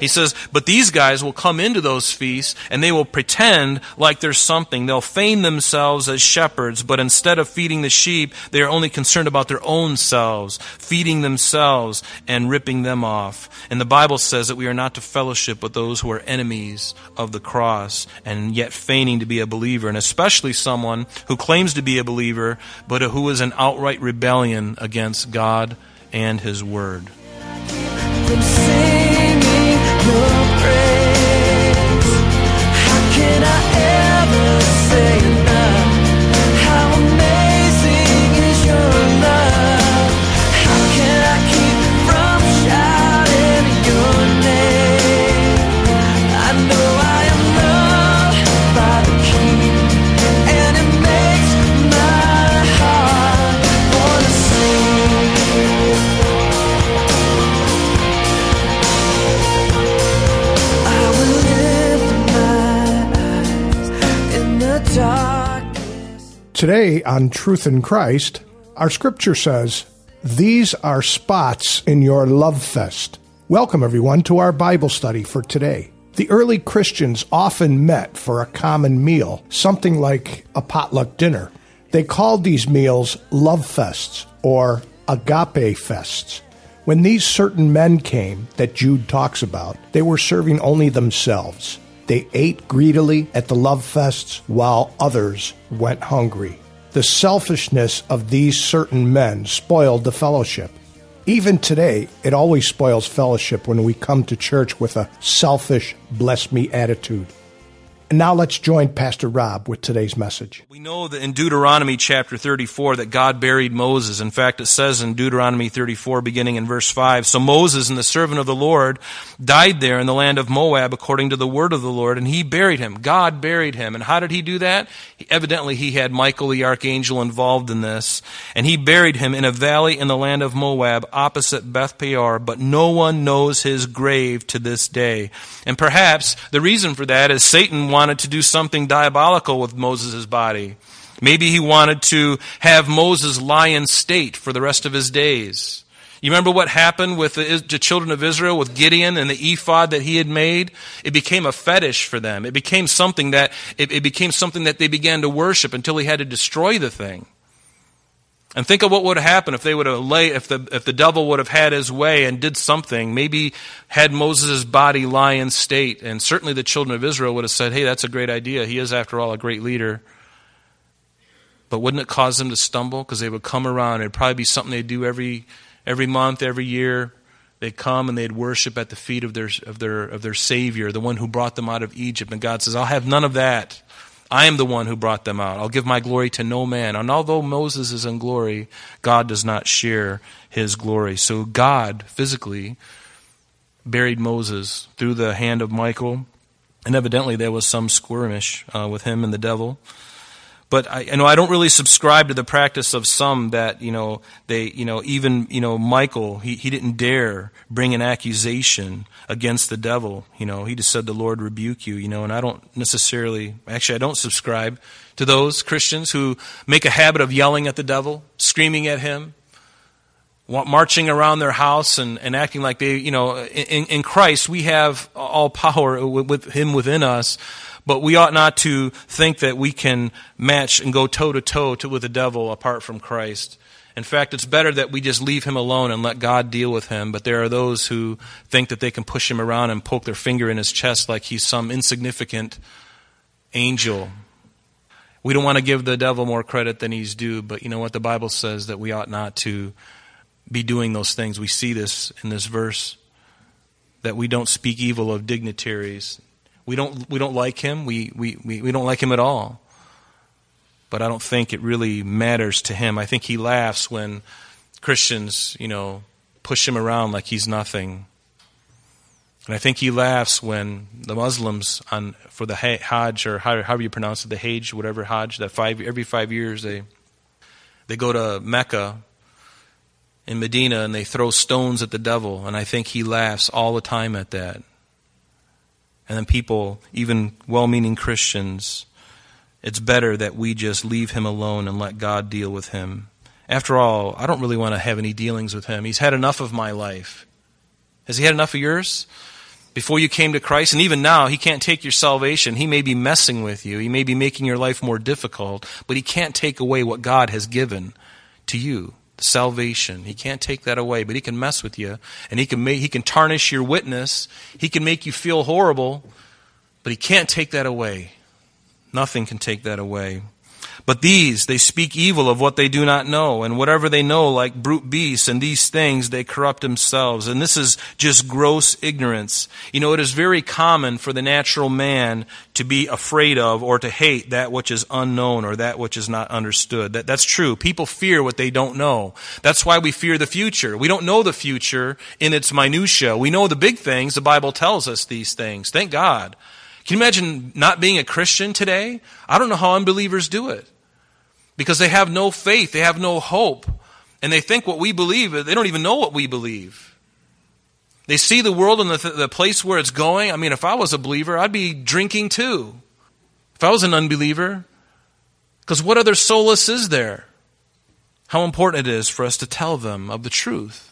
He says, but these guys will come into those feasts and they will pretend like there's something. They'll feign themselves as shepherds, but instead of feeding the sheep, they are only concerned about their own selves, feeding themselves and ripping them off. And the Bible says that we are not to fellowship with those who are enemies of the cross and yet feigning to be a believer, and especially someone who claims to be a believer, but who is in outright rebellion against God and His Word know Today on Truth in Christ, our scripture says, These are spots in your love fest. Welcome, everyone, to our Bible study for today. The early Christians often met for a common meal, something like a potluck dinner. They called these meals love fests or agape fests. When these certain men came that Jude talks about, they were serving only themselves. They ate greedily at the love fests while others went hungry. The selfishness of these certain men spoiled the fellowship. Even today, it always spoils fellowship when we come to church with a selfish, bless me attitude. And now let's join Pastor Rob with today's message. We know that in Deuteronomy chapter 34 that God buried Moses. In fact, it says in Deuteronomy 34, beginning in verse 5, So Moses and the servant of the Lord died there in the land of Moab according to the word of the Lord, and he buried him. God buried him. And how did he do that? Evidently, he had Michael the archangel involved in this, and he buried him in a valley in the land of Moab opposite Beth Peor, but no one knows his grave to this day. And perhaps the reason for that is Satan wanted to do something diabolical with Moses' body. Maybe he wanted to have Moses lie in state for the rest of his days. You remember what happened with the, children of Israel with Gideon and the ephod that he had made? It became a fetish for them. It became something that it became something that they began to worship until he had to destroy the thing. And think of what would have happened if they would have lay if the if the devil would have had his way and did something, maybe had Moses' body lie in state, and certainly the children of Israel would have said, Hey, that's a great idea. He is after all a great leader. But wouldn't it cause them to stumble? Because they would come around, it'd probably be something they'd do every every month, every year. They'd come and they'd worship at the feet of their of their of their Savior, the one who brought them out of Egypt. And God says, I'll have none of that. I am the one who brought them out. I'll give my glory to no man. And although Moses is in glory, God does not share his glory. So God physically buried Moses through the hand of Michael. And evidently there was some skirmish uh, with him and the devil. But I, you know, I don't really subscribe to the practice of some that, you know, they, you know, even, you know, Michael, he, he didn't dare bring an accusation against the devil. You know, he just said, the Lord rebuke you, you know, and I don't necessarily, actually, I don't subscribe to those Christians who make a habit of yelling at the devil, screaming at him, marching around their house and, and acting like they, you know, in, in Christ, we have all power with, Him within us. But we ought not to think that we can match and go toe to toe with the devil apart from Christ. In fact, it's better that we just leave him alone and let God deal with him. But there are those who think that they can push him around and poke their finger in his chest like he's some insignificant angel. We don't want to give the devil more credit than he's due, but you know what? The Bible says that we ought not to be doing those things. We see this in this verse that we don't speak evil of dignitaries, we don't, we don't like him. We, we, we, we don't like him at all. But I don't think it really matters to him. I think he laughs when Christians, you know, push him around like he's nothing. And I think he laughs when the Muslims on for the Hajj or however you pronounce it, the Hajj, whatever Hajj, that five every five years they they go to Mecca in Medina and they throw stones at the devil, and I think he laughs all the time at that. And then people, even well-meaning Christians, it's better that we just leave him alone and let God deal with him. After all, I don't really want to have any dealings with him. He's had enough of my life. Has he had enough of yours? before you came to Christ, and even now, He can't take your salvation. He may be messing with you. He may be making your life more difficult, but He can't take away what God has given to you salvation. He can't take that away, but He can mess with you, and He can, make, he can tarnish your witness. He can make you feel horrible, but He can't take that away. Nothing can take that away. But these, they speak evil of what they do not know, and whatever they know, like brute beasts, and these things they corrupt themselves. And this is just gross ignorance. You know, it is very common for the natural man to be afraid of or to hate that which is unknown or that which is not understood. That, that's true. People fear what they don't know. That's why we fear the future. We don't know the future in its minutia. We know the big things. The Bible tells us these things. Thank God. Can you imagine not being a Christian today? I don't know how unbelievers do it. Because they have no faith, they have no hope, and they think what we believe, they don't even know what we believe. They see the world and the, the place where it's going. I mean, if I was a believer, I'd be drinking too. If I was an unbeliever, because what other solace is there? How important it is for us to tell them of the truth.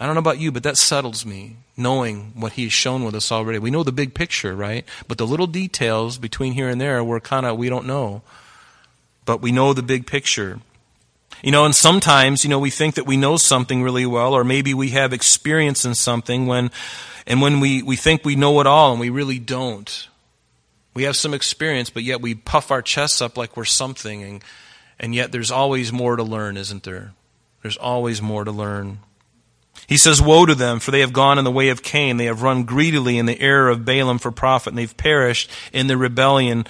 I don't know about you, but that settles me, knowing what he's shown with us already. We know the big picture, right? But the little details between here and there, we're kind of, we don't know. But we know the big picture. You know, and sometimes, you know, we think that we know something really well, or maybe we have experience in something when, and when we, we think we know it all and we really don't. We have some experience, but yet we puff our chests up like we're something, and, and yet there's always more to learn, isn't there? There's always more to learn. He says, Woe to them, for they have gone in the way of Cain. They have run greedily in the error of Balaam for profit, and they've perished in the rebellion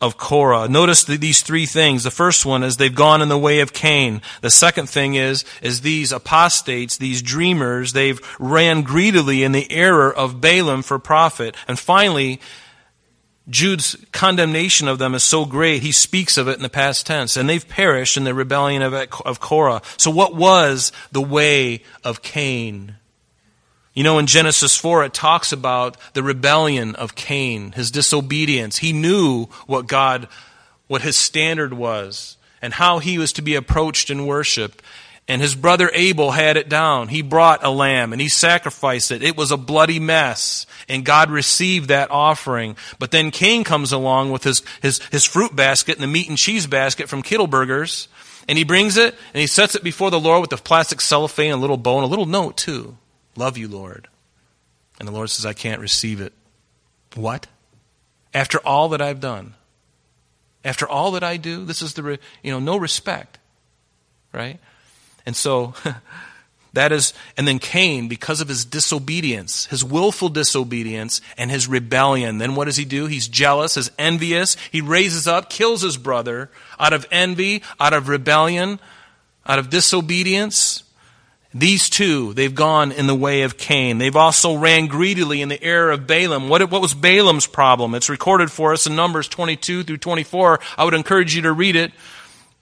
of Korah. Notice these three things. The first one is they've gone in the way of Cain. The second thing is, is these apostates, these dreamers, they've ran greedily in the error of Balaam for profit. And finally, Jude's condemnation of them is so great, he speaks of it in the past tense. And they've perished in the rebellion of, of Korah. So, what was the way of Cain? You know, in Genesis 4, it talks about the rebellion of Cain, his disobedience. He knew what God, what his standard was, and how he was to be approached in worship. And his brother Abel had it down. He brought a lamb and he sacrificed it. It was a bloody mess. And God received that offering. But then Cain comes along with his, his, his fruit basket and the meat and cheese basket from Kittelberger's. And he brings it and he sets it before the Lord with the plastic cellophane, a little bow, and a little note too. Love you, Lord. And the Lord says, I can't receive it. What? After all that I've done? After all that I do? This is the, you know, no respect. Right? And so that is, and then Cain, because of his disobedience, his willful disobedience and his rebellion, then what does he do? He's jealous, he's envious. He raises up, kills his brother out of envy, out of rebellion, out of disobedience. These two, they've gone in the way of Cain. They've also ran greedily in the error of Balaam. What, what was Balaam's problem? It's recorded for us in Numbers 22 through 24. I would encourage you to read it.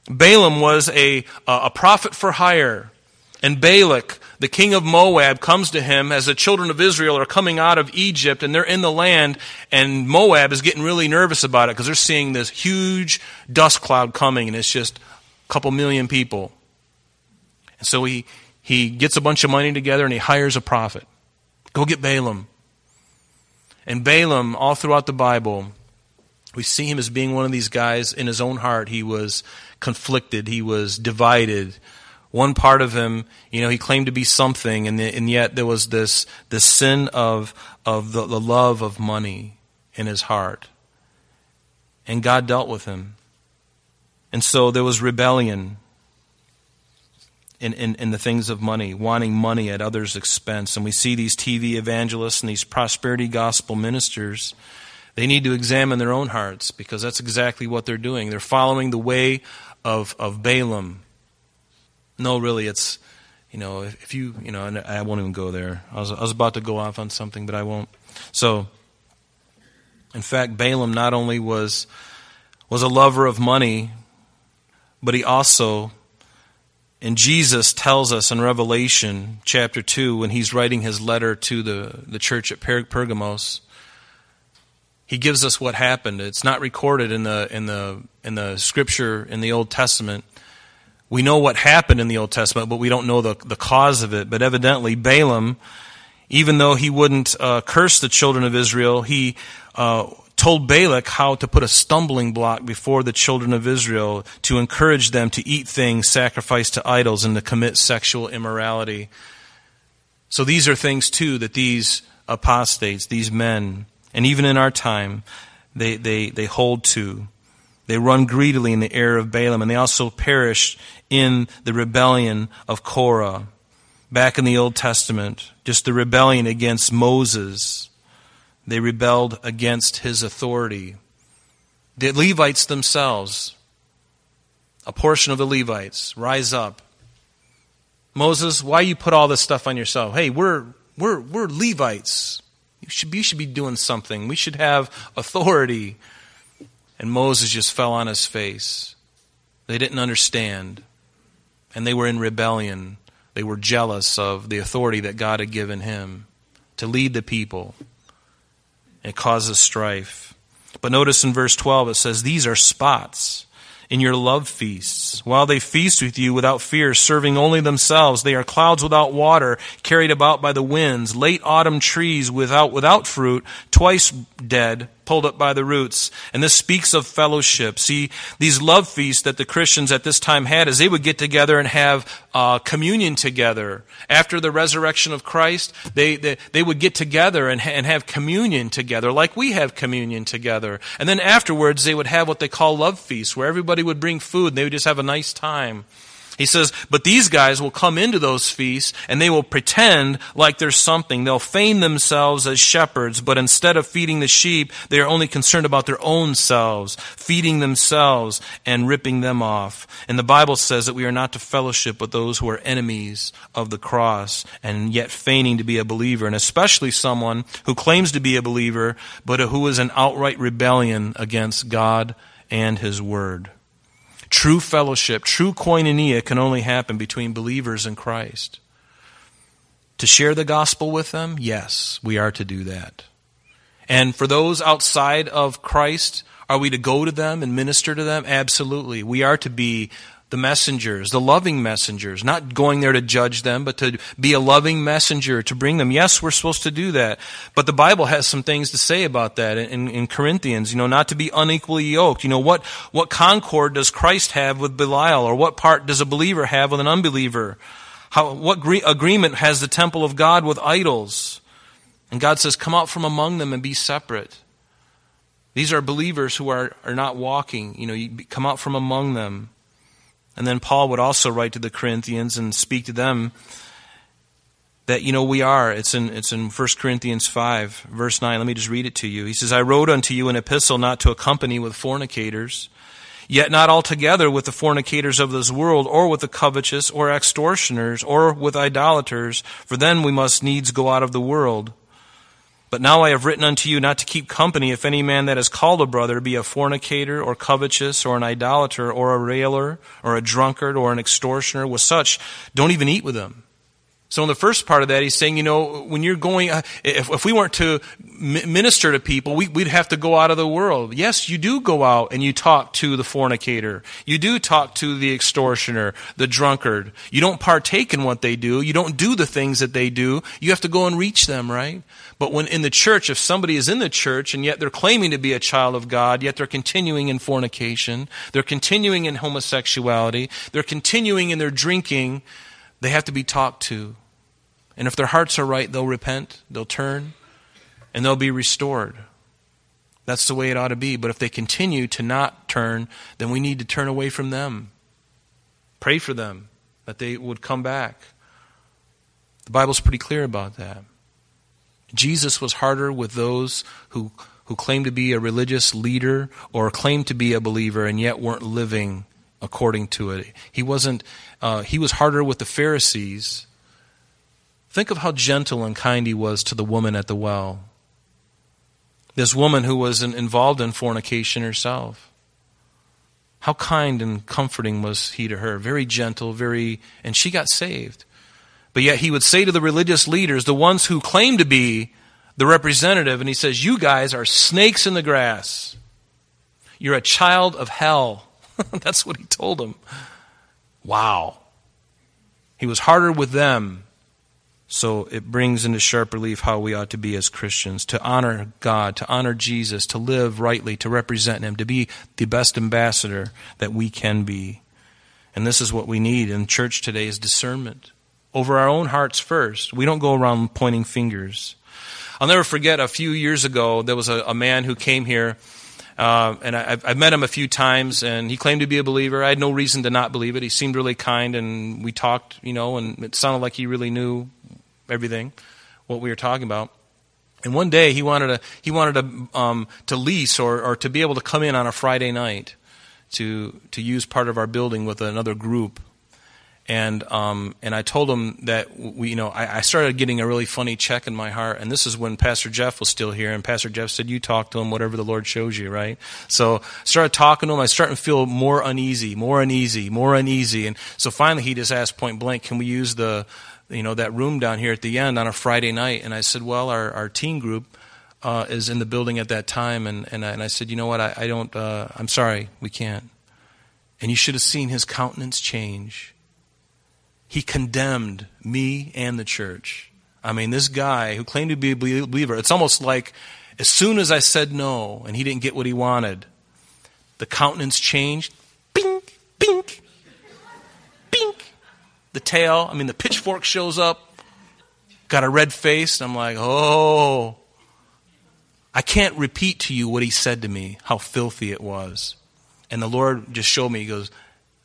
Balaam was a, a prophet for hire. And Balak, the king of Moab, comes to him as the children of Israel are coming out of Egypt and they're in the land, and Moab is getting really nervous about it because they're seeing this huge dust cloud coming, and it's just a couple million people. And so he, he gets a bunch of money together and he hires a prophet. Go get Balaam. And Balaam, all throughout the Bible, we see him as being one of these guys in his own heart. He was conflicted, he was divided. One part of him, you know, he claimed to be something, and, the, and yet there was this, this sin of, of the, the love of money in his heart. And God dealt with him. And so there was rebellion in, in, in, the things of money, wanting money at others' expense. And we see these TV evangelists and these prosperity gospel ministers they need to examine their own hearts because that's exactly what they're doing. They're following the way of, of Balaam. No, really, it's, you know, if, you, you know, and I won't even go there. I was, I was about to go off on something, but I won't. So, in fact, Balaam not only was was a lover of money, but he also and Jesus tells us in Revelation chapter 2, when he's writing his letter to the, the church at Pergamos, he gives us what happened. It's not recorded in the, in, the, in the scripture in the Old Testament. We know what happened in the Old Testament, but we don't know the, the cause of it. But evidently, Balaam, even though he wouldn't uh, curse the children of Israel, he uh, told Balak how to put a stumbling block before the children of Israel to encourage them to eat things sacrificed to idols and to commit sexual immorality. So these are things, too, that these apostates, these men, and even in our time, they, they, they hold to. They run greedily in the error of Balaam, and they also perish in the rebellion of Korah. Back in the Old Testament, just the rebellion against Moses they rebelled against his authority. The Levites themselves, a portion of the Levites, rise up. Moses, why you put all this stuff on yourself? Hey, we're, we're, we're Levites. You should, you should be doing something. We should have authority. And Moses just fell on his face. They didn't understand. And they were in rebellion. They were jealous of the authority that God had given him to lead the people. It causes strife. But notice in verse 12 it says, These are spots in your love feasts. While they feast with you without fear, serving only themselves, they are clouds without water, carried about by the winds, late autumn trees without, without fruit, twice dead, pulled up by the roots. And this speaks of fellowship. See, these love feasts that the Christians at this time had is they would get together and have uh, communion together. After the resurrection of Christ, they, they, they would get together and, and have communion together, like we have communion together. And then afterwards, they would have what they call love feasts, where everybody would bring food and they would just have a nice time. He says, but these guys will come into those feasts and they will pretend like there's something. They'll feign themselves as shepherds, but instead of feeding the sheep, they are only concerned about their own selves, feeding themselves and ripping them off. And the Bible says that we are not to fellowship with those who are enemies of the cross and yet feigning to be a believer, and especially someone who claims to be a believer, but who is in outright rebellion against God and His Word. True fellowship, true koinonia can only happen between believers in Christ. To share the gospel with them, yes, we are to do that. And for those outside of Christ, are we to go to them and minister to them? Absolutely. We are to be the messengers, the loving messengers, not going there to judge them, but to be a loving messenger to bring them. Yes, we're supposed to do that. But the Bible has some things to say about that in, in Corinthians, you know, not to be unequally yoked. You know, what, what concord does Christ have with Belial, or what part does a believer have with an unbeliever? How, what gre- agreement has the temple of God with idols? And God says, come out from among them and be separate. These are believers who are, are not walking. You know, you come out from among them. And then Paul would also write to the Corinthians and speak to them that you know we are. It's in it's in 1 Corinthians 5 verse 9 let me just read it to you. He says I wrote unto you an epistle not to accompany with fornicators yet not altogether with the fornicators of this world or with the covetous or extortioners or with idolaters for then we must needs go out of the world but now I have written unto you not to keep company if any man that is called a brother be a fornicator or covetous or an idolater or a railer or a drunkard or an extortioner. With such, don't even eat with them. So in the first part of that, he's saying, you know, when you're going, uh, if, if we weren't to minister to people, we, would have to go out of the world. Yes, you do go out and you talk to the fornicator. You do talk to the extortioner, the drunkard. You don't partake in what they do. You don't do the things that they do. You have to go and reach them, right? But when in the church, if somebody is in the church and yet they're claiming to be a child of God, yet they're continuing in fornication, they're continuing in homosexuality, they're continuing in their drinking, they have to be talked to. And if their hearts are right, they'll repent, they'll turn, and they'll be restored. That's the way it ought to be. But if they continue to not turn, then we need to turn away from them. Pray for them that they would come back. The Bible's pretty clear about that. Jesus was harder with those who, who claimed to be a religious leader or claimed to be a believer and yet weren't living according to it. He wasn't, uh, he was harder with the Pharisees. Think of how gentle and kind he was to the woman at the well. This woman who was involved in fornication herself. How kind and comforting was he to her? Very gentle, very, and she got saved. But yet he would say to the religious leaders, the ones who claim to be the representative, and he says, You guys are snakes in the grass. You're a child of hell. That's what he told them. Wow. He was harder with them. So it brings into sharp relief how we ought to be as Christians to honor God, to honor Jesus, to live rightly, to represent Him, to be the best ambassador that we can be. And this is what we need in church today is discernment over our own hearts first. We don't go around pointing fingers. I'll never forget a few years ago, there was a, a man who came here uh, and I, have met him a few times, and he claimed to be a believer. I had no reason to not believe it. He seemed really kind, and we talked, you know, and it sounded like he really knew everything, what we were talking about. And one day he wanted to he wanted to um, to lease or, or to be able to come in on a Friday night to to use part of our building with another group and um, and I told him that we, you know, I, I, started getting a really funny check in my heart, and this is when Pastor Jeff was still here, and Pastor Jeff said, "You talk to him, whatever the Lord shows you." Right? So I started talking to him. I started to feel more uneasy, more uneasy, more uneasy, and so finally he just asked point blank, "Can we use the, you know, that room down here at the end on a Friday night?" And I said, "Well, our our teen group." Uh, is in the building at that time, and, and, I, and I said, you know what, I, I don't, uh, I'm sorry, we can't. And you should have seen his countenance change he condemned me and the church. I mean, this guy who claimed to be a believer, it's almost like as soon as I said no and he didn't get what he wanted, the countenance changed. Bink, bink, bink. The tail, I mean, the pitchfork shows up, got a red face, and I'm like, oh. I can't repeat to you what he said to me, how filthy it was. And the Lord just showed me, He goes,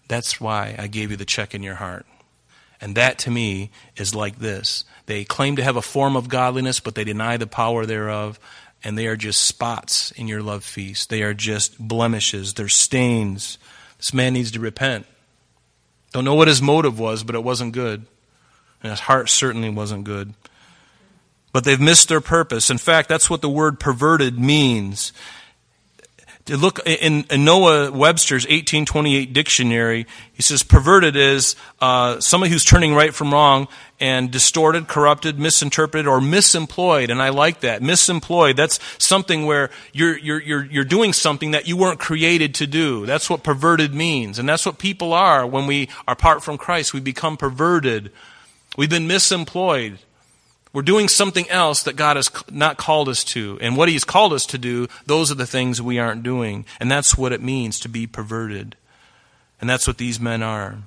That's why I gave you the check in your heart. And that to me is like this they claim to have a form of godliness, but they deny the power thereof. And they are just spots in your love feast. They are just blemishes. They're stains. This man needs to repent. Don't know what his motive was, but it wasn't good. And his heart certainly wasn't good. But they've missed their purpose. In fact, that's what the word perverted means look in, in, Noah Webster's 1828 dictionary, he says perverted is uh, somebody who's turning right from wrong and distorted, corrupted, misinterpreted, or misemployed. And I like that. Misemployed. That's something where you're, you're, you're, you're doing something that you weren't created to do. That's what perverted means. And that's what people are when we are apart from Christ. We become perverted. We've been misemployed. We're doing something else that God has not called us to. And what He's called us to do, those are the things we aren't doing. And that's what it means to be perverted. And that's what these men are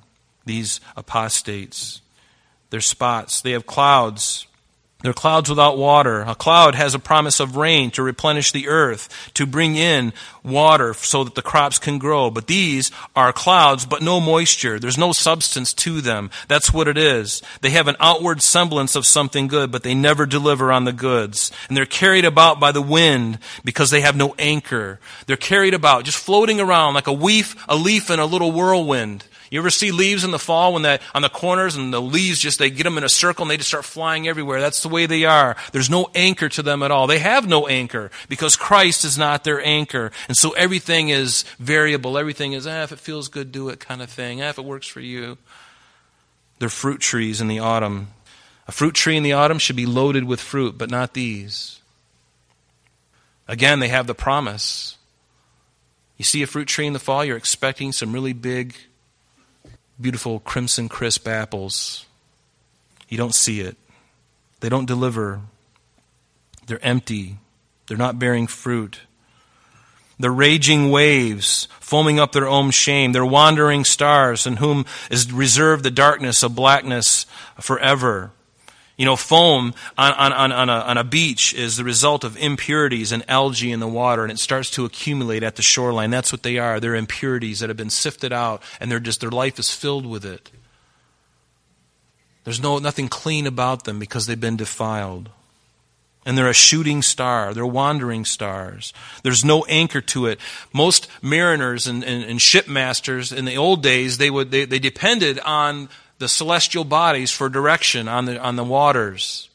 these apostates. They're spots, they have clouds. They're clouds without water. A cloud has a promise of rain to replenish the earth, to bring in water so that the crops can grow. But these are clouds, but no moisture. There's no substance to them. That's what it is. They have an outward semblance of something good, but they never deliver on the goods. And they're carried about by the wind because they have no anchor. They're carried about, just floating around like a leaf, a leaf in a little whirlwind. You ever see leaves in the fall when that on the corners and the leaves just they get them in a circle and they just start flying everywhere. That's the way they are. There's no anchor to them at all. They have no anchor because Christ is not their anchor. And so everything is variable. Everything is, ah, if it feels good, do it kind of thing. Ah, if it works for you. They're fruit trees in the autumn. A fruit tree in the autumn should be loaded with fruit, but not these. Again, they have the promise. You see a fruit tree in the fall, you're expecting some really big beautiful crimson crisp apples. You don't see it. They don't deliver. They're empty. They're not bearing fruit. They're raging waves, foaming up their own shame. They're wandering stars, in whom is reserved the darkness of blackness forever. You know, foam on, on, on, on, a, on a beach is the result of impurities and algae in the water, and it starts to accumulate at the shoreline. That's what they are. They're impurities that have been sifted out, and they're just, their life is filled with it. There's no, nothing clean about them because they've been defiled. and they're a shooting star. They're wandering stars. There's no anchor to it. Most mariners and, and, and shipmasters in the old days, they, would, they, they depended on the celestial bodies for direction on the, on the waters.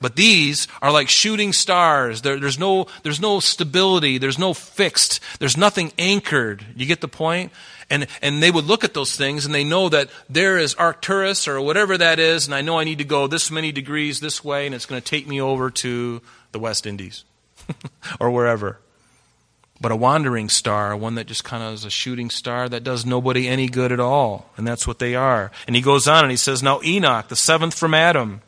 But these are like shooting stars. There, there's, no, there's no stability. There's no fixed. There's nothing anchored. You get the point? And, and they would look at those things and they know that there is Arcturus or whatever that is, and I know I need to go this many degrees this way, and it's going to take me over to the West Indies or wherever. But a wandering star, one that just kind of is a shooting star that does nobody any good at all. And that's what they are. And he goes on and he says, Now Enoch, the seventh from Adam,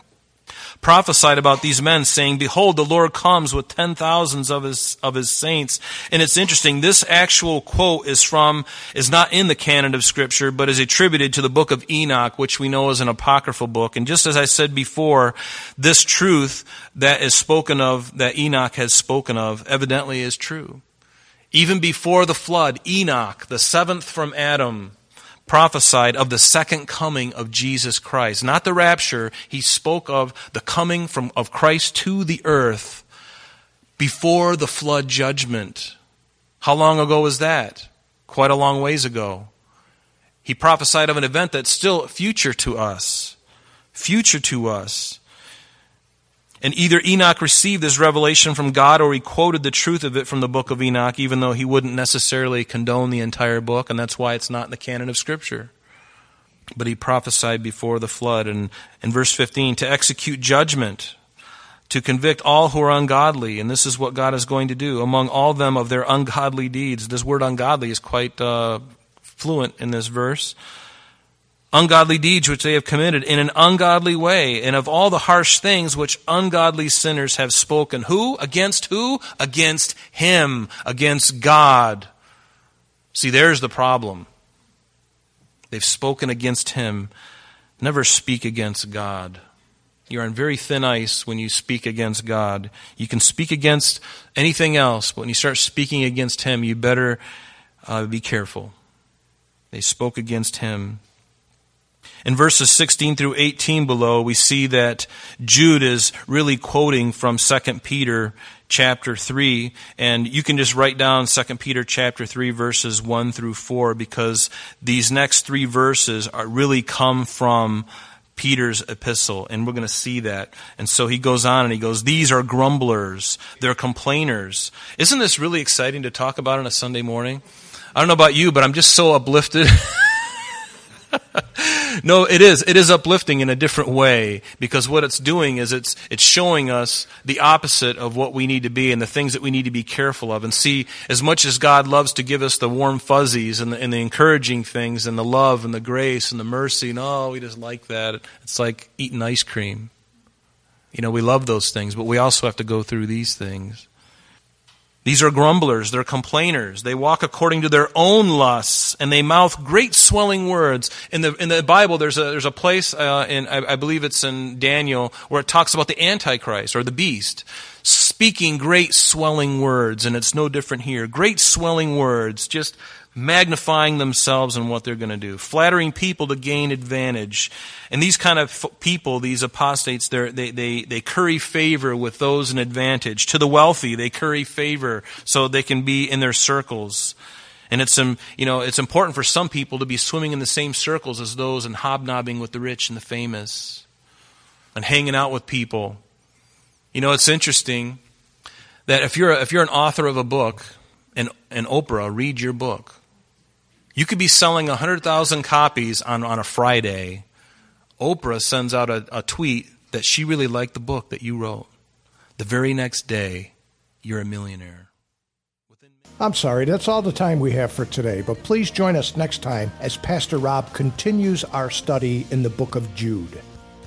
prophesied about these men, saying, Behold, the Lord comes with ten thousands of his, of his saints. And it's interesting, this actual quote is from, is not in the canon of Scripture, but is attributed to the book of Enoch, which we know is an apocryphal book. And just as I said before, this truth that is spoken of, that Enoch has spoken of, evidently is true. Even before the flood, Enoch, the seventh from Adam, prophesied of the second coming of Jesus Christ. Not the rapture, he spoke of the coming from, of Christ to the earth before the flood judgment. How long ago was that? Quite a long ways ago. He prophesied of an event that's still future to us. Future to us. And either Enoch received this revelation from God or he quoted the truth of it from the book of Enoch, even though he wouldn't necessarily condone the entire book, and that's why it's not in the canon of Scripture. But he prophesied before the flood. And in verse 15, to execute judgment, to convict all who are ungodly. And this is what God is going to do among all them of their ungodly deeds. This word ungodly is quite uh, fluent in this verse ungodly deeds which they have committed in an ungodly way, and of all the harsh things which ungodly sinners have spoken. Who? Against who? Against Him, against God. See, there's the problem. They've spoken against Him. Never speak against God. You're on very thin ice when you speak against God. You can speak against anything else, but when you start speaking against Him, you better uh, be careful. They spoke against Him. In verses 16 through 18 below, we see that Jude is really quoting from 2 Peter chapter 3 and you can just write down 2 Peter chapter 3 verses 1 through 4 because these next 3 verses are really come from Peter's epistle, and we're going to see that. And so he goes on and he goes, These are grumblers, they're complainers. Isn't this really exciting to talk about on a Sunday morning? I don't know about you, but I'm just so uplifted. no, it is. It is uplifting in a different way because what it's doing is it's, it's showing us the opposite of what we need to be and the things that we need to be careful of. And see, as much as God loves to give us the warm fuzzies and the, and the encouraging things and the love and the grace and the mercy, and oh, we just like that. It's like eating ice cream. You know, we love those things, but we also have to go through these things. These are grumblers, they're complainers. They walk according to their own lusts, and they mouth great swelling words. In the, in the Bible, there's a, there's a place, uh, in, I, I believe it's in Daniel, where it talks about the Antichrist, or the beast, speaking great swelling words, and it's no different here. Great swelling words, just magnifying themselves and what they're going to do, flattering people to gain advantage. And these kind of people, these apostates, they, they, they curry favor with those in advantage. To the wealthy, they curry favor so they can be in their circles. And it's, um, you know, it's important for some people to be swimming in the same circles as those and hobnobbing with the rich and the famous and hanging out with people. You know, it's interesting that if you're, a, if you're an author of a book and, and Oprah read your book, you could be selling 100,000 copies on, on a Friday. Oprah sends out a, a tweet that she really liked the book that you wrote. The very next day, you're a millionaire. I'm sorry, that's all the time we have for today, but please join us next time as Pastor Rob continues our study in the book of Jude.